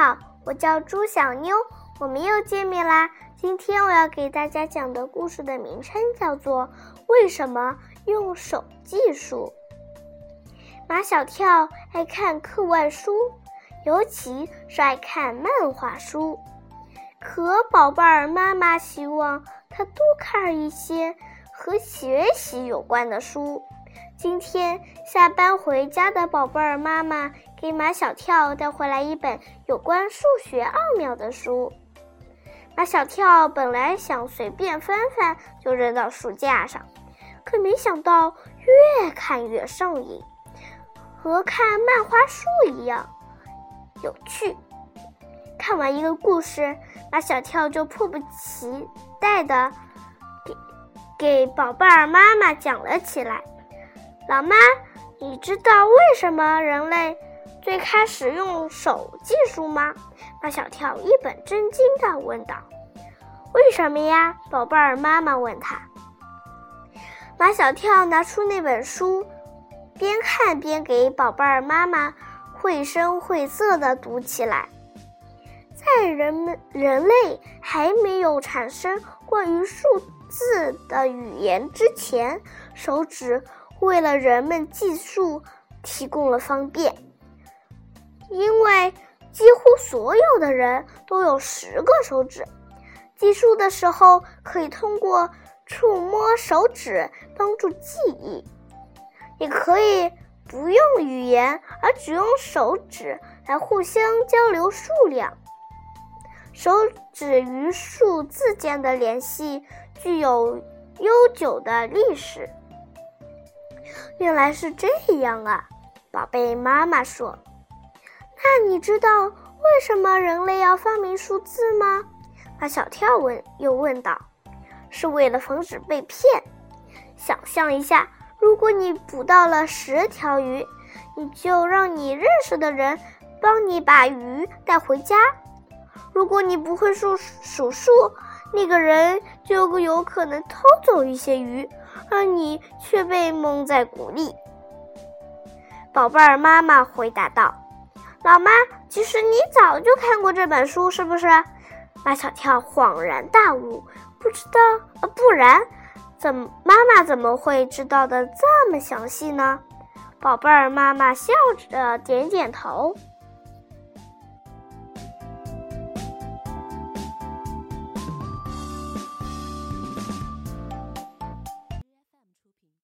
好，我叫朱小妞，我们又见面啦。今天我要给大家讲的故事的名称叫做《为什么用手计数》。马小跳爱看课外书，尤其是爱看漫画书。可宝贝儿妈妈希望他多看一些和学习有关的书。今天下班回家的宝贝儿妈妈给马小跳带回来一本有关数学奥妙的书。马小跳本来想随便翻翻就扔到书架上，可没想到越看越上瘾，和看漫画书一样有趣。看完一个故事，马小跳就迫不及待地给给宝贝儿妈妈讲了起来。老妈，你知道为什么人类最开始用手计数吗？马小跳一本正经地问道。为什么呀？宝贝儿妈妈问他。马小跳拿出那本书，边看边给宝贝儿妈妈绘声绘色地读起来。在人们人类还没有产生关于数字的语言之前，手指。为了人们计数提供了方便，因为几乎所有的人都有十个手指，计数的时候可以通过触摸手指帮助记忆，也可以不用语言而只用手指来互相交流数量。手指与数字间的联系具有悠久的历史。原来是这样啊，宝贝妈妈说：“那你知道为什么人类要发明数字吗？”马小跳问，又问道：“是为了防止被骗。想象一下，如果你捕到了十条鱼，你就让你认识的人帮你把鱼带回家。如果你不会数数数，那个人就有可能偷走一些鱼。”而你却被蒙在鼓里，宝贝儿妈妈回答道：“老妈，其实你早就看过这本书，是不是？”马小跳恍然大悟，不知道，呃，不然，怎妈妈怎么会知道的这么详细呢？宝贝儿妈妈笑着点点头。